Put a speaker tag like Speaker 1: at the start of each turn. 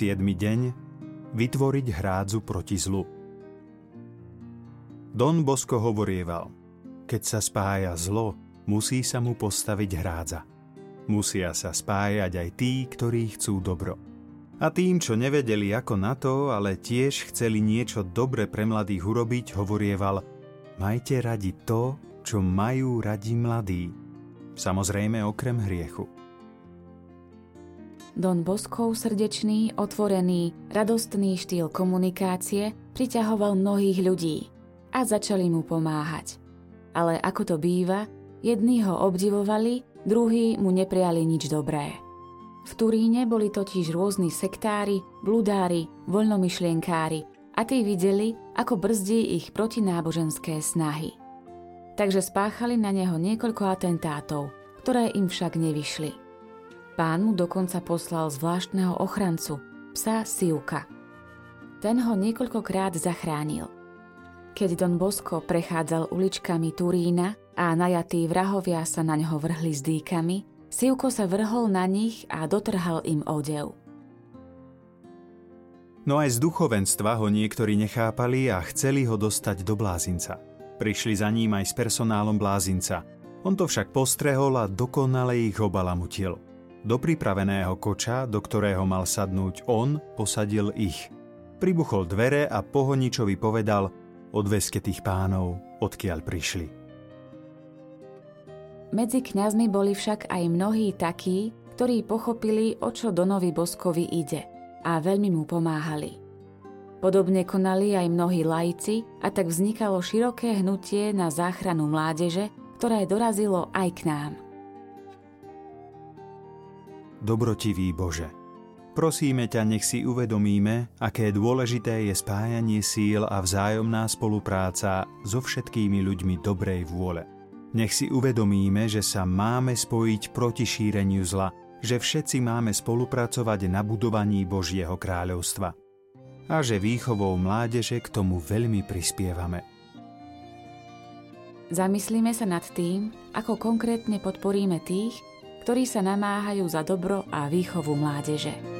Speaker 1: siedmy deň vytvoriť hrádzu proti zlu. Don Bosco hovorieval, keď sa spája zlo, musí sa mu postaviť hrádza. Musia sa spájať aj tí, ktorí chcú dobro. A tým, čo nevedeli ako na to, ale tiež chceli niečo dobre pre mladých urobiť, hovorieval Majte radi to, čo majú radi mladí. Samozrejme okrem hriechu.
Speaker 2: Don Boskov srdečný, otvorený, radostný štýl komunikácie priťahoval mnohých ľudí a začali mu pomáhať. Ale ako to býva, jedni ho obdivovali, druhí mu nepriali nič dobré. V Turíne boli totiž rôzni sektári, bludári, voľnomyšlienkári a tí videli, ako brzdí ich protináboženské snahy. Takže spáchali na neho niekoľko atentátov, ktoré im však nevyšli. Pán mu dokonca poslal zvláštneho ochrancu, psa Siuka. Ten ho niekoľkokrát zachránil. Keď Don Bosco prechádzal uličkami Turína a najatí vrahovia sa na ňo vrhli s dýkami, Sivko sa vrhol na nich a dotrhal im odev.
Speaker 1: No aj z duchovenstva ho niektorí nechápali a chceli ho dostať do blázinca. Prišli za ním aj s personálom blázinca. On to však postrehol a dokonale ich obalamutil. Do pripraveného koča, do ktorého mal sadnúť on, posadil ich. Pribuchol dvere a pohoničovi povedal odveske tých pánov, odkiaľ prišli.
Speaker 2: Medzi kňazmi boli však aj mnohí takí, ktorí pochopili, o čo Donovi Boskovi ide a veľmi mu pomáhali. Podobne konali aj mnohí laici a tak vznikalo široké hnutie na záchranu mládeže, ktoré dorazilo aj k nám –
Speaker 1: dobrotivý Bože. Prosíme ťa, nech si uvedomíme, aké dôležité je spájanie síl a vzájomná spolupráca so všetkými ľuďmi dobrej vôle. Nech si uvedomíme, že sa máme spojiť proti šíreniu zla, že všetci máme spolupracovať na budovaní Božieho kráľovstva a že výchovou mládeže k tomu veľmi prispievame.
Speaker 2: Zamyslíme sa nad tým, ako konkrétne podporíme tých, ktorí sa namáhajú za dobro a výchovu mládeže.